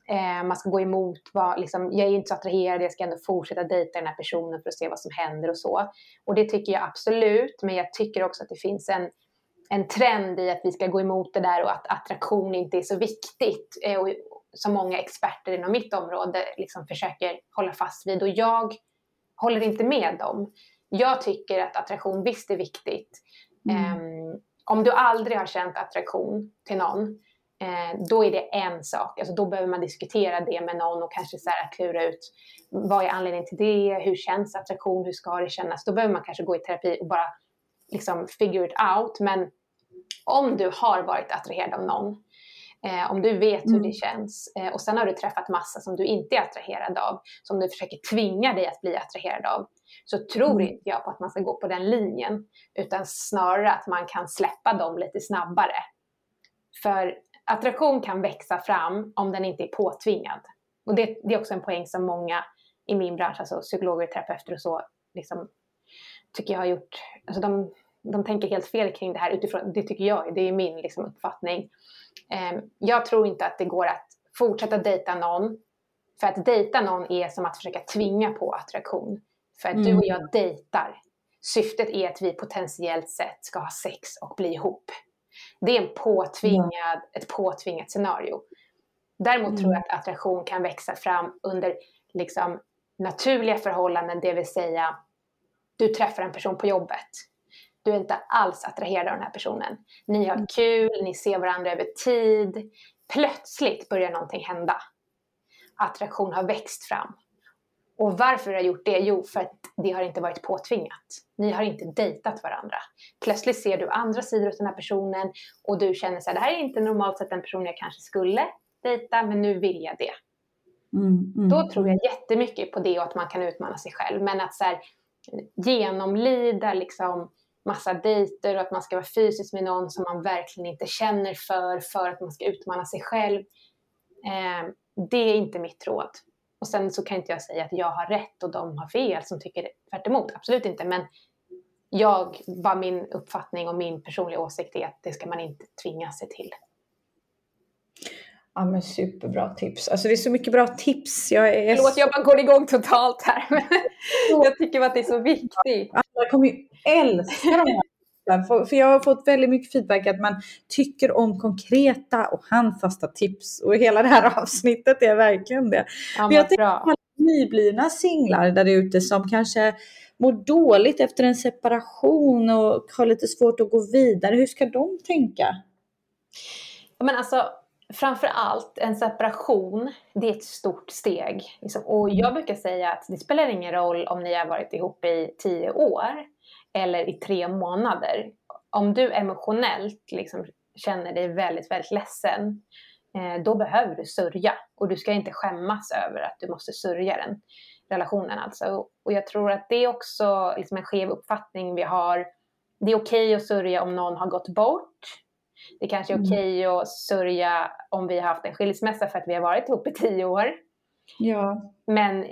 Eh, man ska gå emot vad, liksom, jag är inte så attraherad, jag ska ändå fortsätta dejta den här personen för att se vad som händer och så. Och det tycker jag absolut, men jag tycker också att det finns en, en trend i att vi ska gå emot det där och att attraktion inte är så viktigt. Eh, och, som många experter inom mitt område liksom försöker hålla fast vid. Och jag håller inte med dem. Jag tycker att attraktion visst är viktigt. Mm. Um, om du aldrig har känt attraktion till någon, eh, då är det en sak. Alltså då behöver man diskutera det med någon och kanske så här klura ut vad är anledningen till det? Hur känns attraktion? Hur ska det kännas? Då behöver man kanske gå i terapi och bara liksom figure it out. Men om du har varit attraherad av någon, eh, om du vet hur mm. det känns eh, och sen har du träffat massa som du inte är attraherad av, som du försöker tvinga dig att bli attraherad av, så tror mm. inte jag på att man ska gå på den linjen, utan snarare att man kan släppa dem lite snabbare. För attraktion kan växa fram om den inte är påtvingad. Och det, det är också en poäng som många i min bransch, alltså psykologer, terapeuter och så, liksom, tycker jag har gjort, alltså de, de tänker helt fel kring det här utifrån, det tycker jag, det är min liksom, uppfattning. Um, jag tror inte att det går att fortsätta dejta någon, för att dejta någon är som att försöka tvinga på attraktion. För att mm. du och jag dejtar. Syftet är att vi potentiellt sett ska ha sex och bli ihop. Det är en påtvingad, mm. ett påtvingat scenario. Däremot mm. tror jag att attraktion kan växa fram under liksom, naturliga förhållanden, det vill säga du träffar en person på jobbet. Du är inte alls attraherad av den här personen. Ni har mm. kul, ni ser varandra över tid. Plötsligt börjar någonting hända. Attraktion har växt fram. Och varför har jag gjort det? Jo, för att det har inte varit påtvingat. Ni har inte dejtat varandra. Plötsligt ser du andra sidor hos den här personen och du känner så här, det här är inte normalt sett en person jag kanske skulle dejta, men nu vill jag det. Mm, mm, Då tror jag jättemycket på det och att man kan utmana sig själv. Men att så här, genomlida liksom massa dejter och att man ska vara fysisk med någon som man verkligen inte känner för, för att man ska utmana sig själv. Eh, det är inte mitt råd. Och sen så kan inte jag säga att jag har rätt och de har fel som tycker tvärt emot. Absolut inte. Men jag, vad min uppfattning och min personliga åsikt är att det ska man inte tvinga sig till. Ja men superbra tips. Alltså det är så mycket bra tips. Jag är... Förlåt, jag bara går igång totalt här. jag tycker att det är så viktigt. Alla kommer ju älska de här för jag har fått väldigt mycket feedback att man tycker om konkreta och handfasta tips. Och hela det här avsnittet är verkligen det. Ja, jag tänker på nyblivna singlar där ute som kanske mår dåligt efter en separation och har lite svårt att gå vidare. Hur ska de tänka? men alltså, framför allt en separation, det är ett stort steg. Liksom, och jag brukar säga att det spelar ingen roll om ni har varit ihop i tio år eller i tre månader. Om du emotionellt liksom känner dig väldigt, väldigt ledsen, eh, då behöver du sörja. Och du ska inte skämmas över att du måste sörja den relationen. Alltså. Och jag tror att det är också liksom en skev uppfattning vi har. Det är okej okay att sörja om någon har gått bort. Det kanske är mm. okej okay att sörja om vi har haft en skilsmässa för att vi har varit ihop i tio år. Ja. Men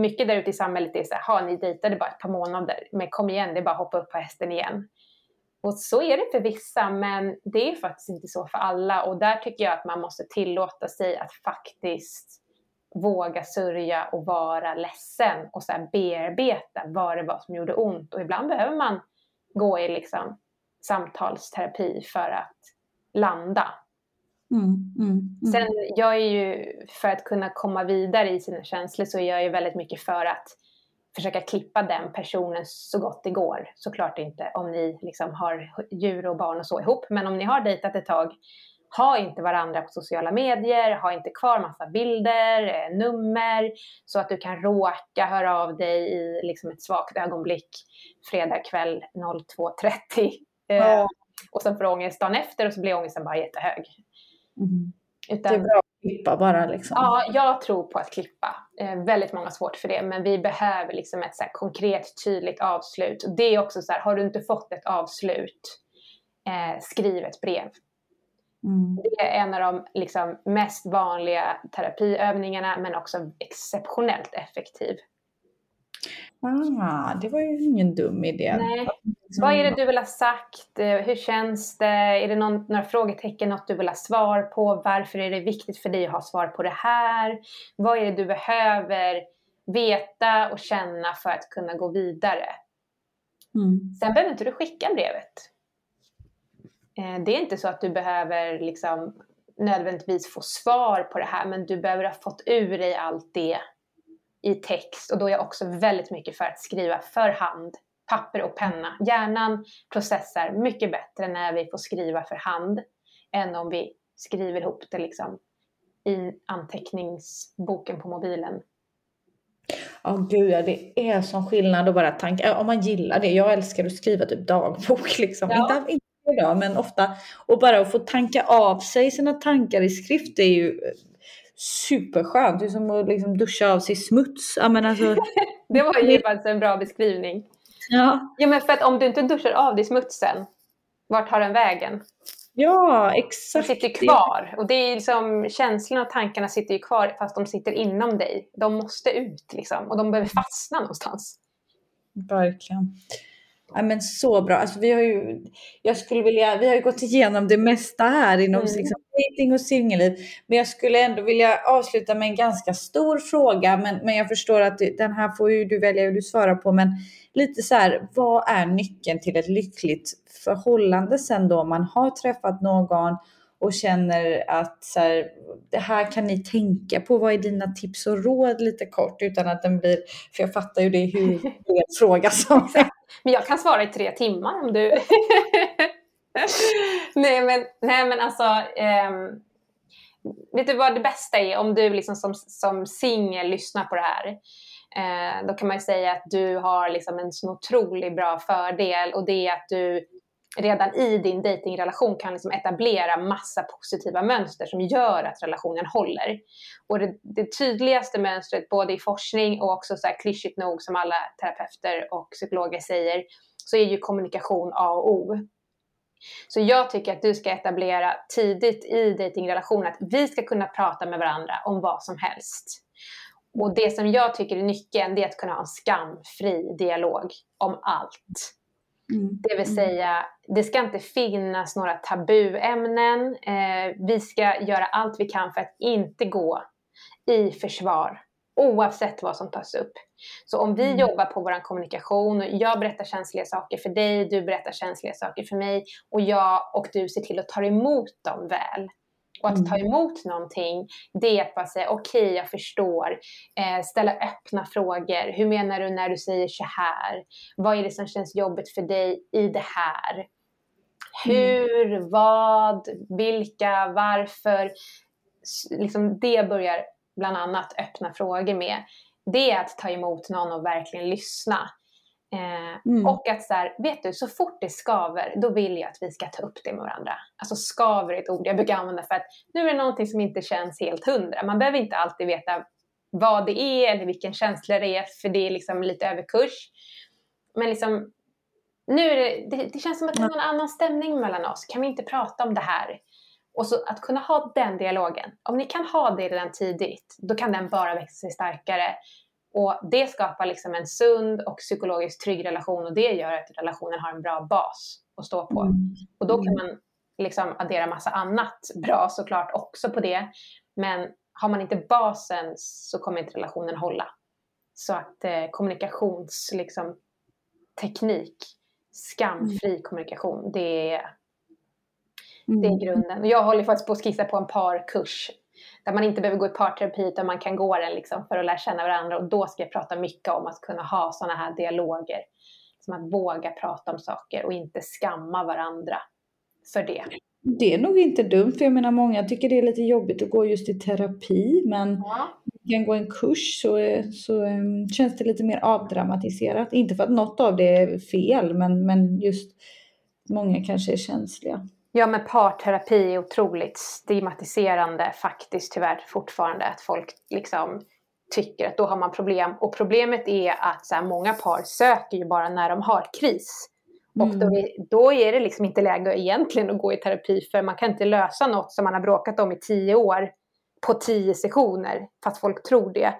mycket där ute i samhället är så här, ni dejtade bara ett par månader, men kom igen, det är bara att hoppa upp på hästen igen. Och så är det för vissa, men det är faktiskt inte så för alla. Och där tycker jag att man måste tillåta sig att faktiskt våga sörja och vara ledsen och så bearbeta vad det var som gjorde ont. Och ibland behöver man gå i liksom samtalsterapi för att landa. Mm, mm, mm. Sen, jag är ju, för att kunna komma vidare i sina känslor så är jag ju väldigt mycket för att försöka klippa den personen så gott det går. Såklart inte om ni liksom har djur och barn och så ihop, men om ni har dejtat ett tag, ha inte varandra på sociala medier, ha inte kvar massa bilder, eh, nummer, så att du kan råka höra av dig i liksom ett svagt ögonblick fredag kväll 02.30. Ja. Och sen får du ångest dagen efter och så blir ångesten bara jättehög. Mm. Utan, det är bra att klippa bara liksom. Ja, jag tror på att klippa. Eh, väldigt många har svårt för det, men vi behöver liksom ett så konkret, tydligt avslut. Det är också så här, har du inte fått ett avslut, eh, skriv ett brev. Mm. Det är en av de liksom, mest vanliga terapiövningarna, men också exceptionellt effektiv. Ah, det var ju ingen dum idé. Nej. Vad är det du vill ha sagt? Eh, hur känns det? Är det någon, några frågetecken, något du vill ha svar på? Varför är det viktigt för dig att ha svar på det här? Vad är det du behöver veta och känna för att kunna gå vidare? Mm. Sen behöver inte du skicka brevet. Eh, det är inte så att du behöver liksom nödvändigtvis få svar på det här, men du behöver ha fått ur dig allt det i text och då är jag också väldigt mycket för att skriva för hand, papper och penna. Hjärnan processar mycket bättre när vi får skriva för hand än om vi skriver ihop det liksom i anteckningsboken på mobilen. Ja, oh, gud ja, det är sån skillnad att bara tanka. Om man gillar det. Jag älskar att skriva typ dagbok liksom. Ja. Inte, inte idag, men ofta. Och bara att få tanka av sig sina tankar i skrift är ju superskönt. Det är som att liksom duscha av sig smuts. Ja, men alltså... det var ju faktiskt en bra beskrivning. Ja. ja, men för att om du inte duschar av dig smutsen, vart tar den vägen? Ja, exakt. Den sitter kvar. Och det är liksom, känslorna och tankarna sitter ju kvar fast de sitter inom dig. De måste ut liksom och de behöver fastna någonstans. Verkligen. Ja, men så bra. Alltså, vi, har ju, jag skulle vilja, vi har ju gått igenom det mesta här inom mm. liksom, dating och singelliv. Men jag skulle ändå vilja avsluta med en ganska stor fråga. Men, men jag förstår att den här får ju du välja hur du svarar på. Men lite så här, vad är nyckeln till ett lyckligt förhållande sen då man har träffat någon och känner att så här, det här kan ni tänka på. Vad är dina tips och råd lite kort utan att den blir, för jag fattar ju det är hur fråga som. Men jag kan svara i tre timmar om du... nej, men, nej men alltså, um, vet du vad det bästa är om du liksom som, som singel lyssnar på det här? eh, då kan man ju säga att du har liksom en så otroligt bra fördel och det är att du redan i din datingrelation kan liksom etablera massa positiva mönster som gör att relationen håller. Och det, det tydligaste mönstret både i forskning och också så här klyschigt nog som alla terapeuter och psykologer säger så är ju kommunikation A och O. Så jag tycker att du ska etablera tidigt i datingrelationen att vi ska kunna prata med varandra om vad som helst. Och det som jag tycker är nyckeln, det är att kunna ha en skamfri dialog om allt. Mm. Det vill säga, det ska inte finnas några tabuämnen. Eh, vi ska göra allt vi kan för att inte gå i försvar, oavsett vad som tas upp. Så om vi mm. jobbar på vår kommunikation, och jag berättar känsliga saker för dig, du berättar känsliga saker för mig och jag och du ser till att ta emot dem väl. Och att ta mm. emot någonting, det är att bara säga okej, okay, jag förstår. Eh, ställa öppna frågor. Hur menar du när du säger så här? Vad är det som känns jobbigt för dig i det här? Mm. Hur, vad, vilka, varför? Liksom det börjar bland annat öppna frågor med. Det är att ta emot någon och verkligen lyssna. Eh, mm. Och att så här, vet du, så fort det skaver, då vill jag att vi ska ta upp det med varandra. Alltså skaver är ett ord jag brukar använda för att nu är det någonting som inte känns helt hundra. Man behöver inte alltid veta vad det är eller vilken känsla det är, för det är liksom lite överkurs. Men liksom, nu det, det, det känns som att det är någon annan stämning mellan oss. Kan vi inte prata om det här? Och så att kunna ha den dialogen. Om ni kan ha det redan tidigt, då kan den bara växa sig starkare. Och det skapar liksom en sund och psykologiskt trygg relation och det gör att relationen har en bra bas att stå på. Mm. Och då kan man liksom addera massa annat bra såklart också på det. Men har man inte basen så kommer inte relationen hålla. Så att eh, kommunikationsteknik, liksom, skamfri mm. kommunikation, det är, det är mm. grunden. Och jag håller faktiskt på att skissa på en parkurs där man inte behöver gå i parterapi utan man kan gå den liksom för att lära känna varandra. Och då ska jag prata mycket om att kunna ha sådana här dialoger. Som att våga prata om saker och inte skamma varandra för det. Det är nog inte dumt, för jag menar många tycker det är lite jobbigt att gå just i terapi, men ja. kan gå en kurs så, så um, känns det lite mer avdramatiserat. Inte för att något av det är fel, men, men just många kanske är känsliga. Ja, men parterapi är otroligt stigmatiserande faktiskt tyvärr fortfarande. Att folk liksom tycker att då har man problem. Och problemet är att så här, många par söker ju bara när de har kris. Mm. Och då är, då är det liksom inte läge egentligen att gå i terapi för man kan inte lösa något som man har bråkat om i tio år på tio sessioner, fast folk tror det.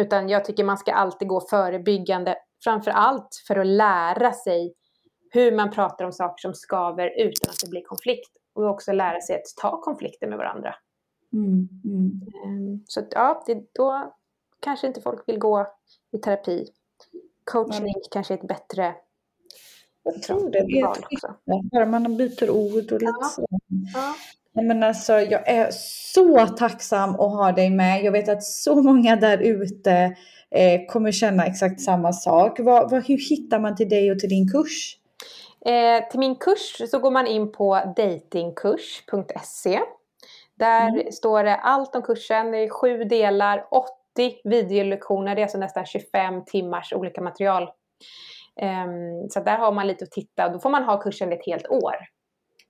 Utan jag tycker man ska alltid gå förebyggande, framför allt för att lära sig hur man pratar om saker som skaver utan att det blir konflikt. Och också lära sig att ta konflikter med varandra. Mm, mm. Ehm, så att, ja, det, då kanske inte folk vill gå i terapi. Coaching mm. kanske är ett bättre jag tror det. det är också. Bara man byter ord och lite ja. så. Ja. Men alltså, jag är så tacksam att ha dig med. Jag vet att så många där ute eh, kommer känna exakt samma sak. Vad, vad, hur hittar man till dig och till din kurs? Eh, till min kurs så går man in på datingkurs.se. Där mm. står det allt om kursen. Det är sju delar, 80 videolektioner. Det är alltså nästan 25 timmars olika material. Eh, så där har man lite att titta. Då får man ha kursen ett helt år.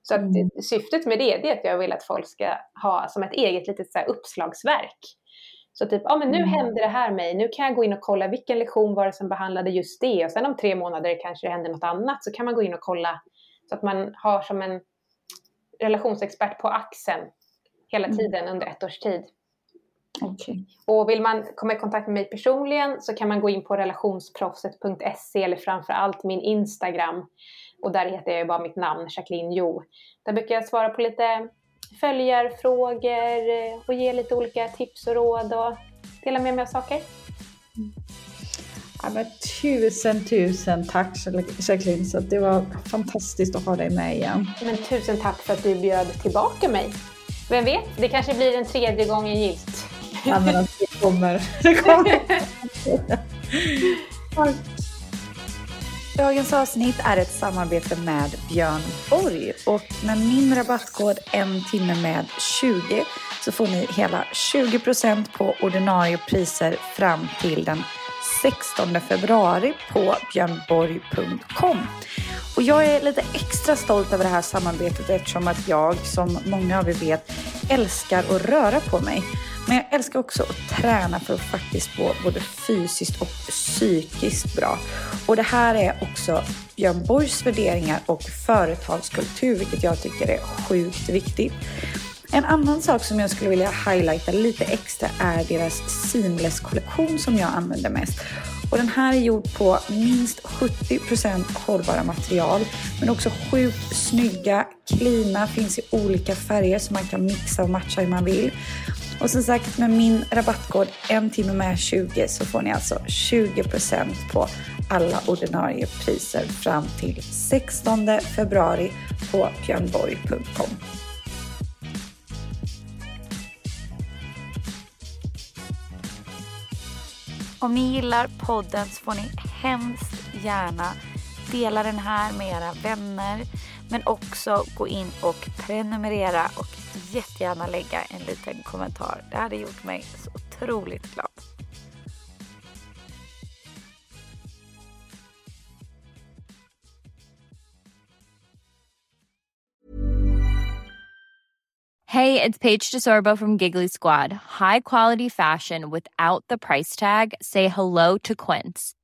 Så att mm. syftet med det, det är att jag vill att folk ska ha som ett eget litet så uppslagsverk. Så typ, ja men nu mm. händer det här mig, nu kan jag gå in och kolla vilken lektion var det som behandlade just det och sen om tre månader kanske det händer något annat så kan man gå in och kolla så att man har som en relationsexpert på axeln hela mm. tiden under ett års tid. Okay. Och vill man komma i kontakt med mig personligen så kan man gå in på relationsproffset.se eller framförallt min Instagram. Och där heter jag bara mitt namn, Jacqueline Jo. Där brukar jag svara på lite följarfrågor eh, och ge lite olika tips och råd och dela med mig av saker. Ja, men tusen, tusen tack Jacqueline, så det var fantastiskt att ha dig med igen. Men tusen tack för att du bjöd tillbaka mig. Vem vet, det kanske blir en tredje gången gilt. Ja, men det kommer. Det kommer. Dagens avsnitt är ett samarbete med Björn Borg och med min rabattkod en timme med 20 så får ni hela 20% på ordinarie priser fram till den 16 februari på björnborg.com. Och jag är lite extra stolt över det här samarbetet eftersom att jag, som många av er vet, älskar att röra på mig. Men jag älskar också att träna för att faktiskt må både fysiskt och psykiskt bra. Och det här är också Björn Borgs värderingar och företagskultur, vilket jag tycker är sjukt viktigt. En annan sak som jag skulle vilja highlighta lite extra är deras Seamless-kollektion som jag använder mest. Och den här är gjord på minst 70% hållbara material, men också sjukt snygga, cleana, finns i olika färger som man kan mixa och matcha hur man vill. Och som sagt, med min rabattkod en timme med 20 så får ni alltså 20% på alla ordinarie priser fram till 16 februari på björnborg.com. Om ni gillar podden så får ni hemskt gärna dela den här med era vänner men också gå in och prenumerera och jättegärna lägga en liten kommentar. Det hade gjort mig så otroligt glad. Hej, det är Paige DeSorbo från Giggly Squad. High quality fashion without the price tag. Say hello to Quince.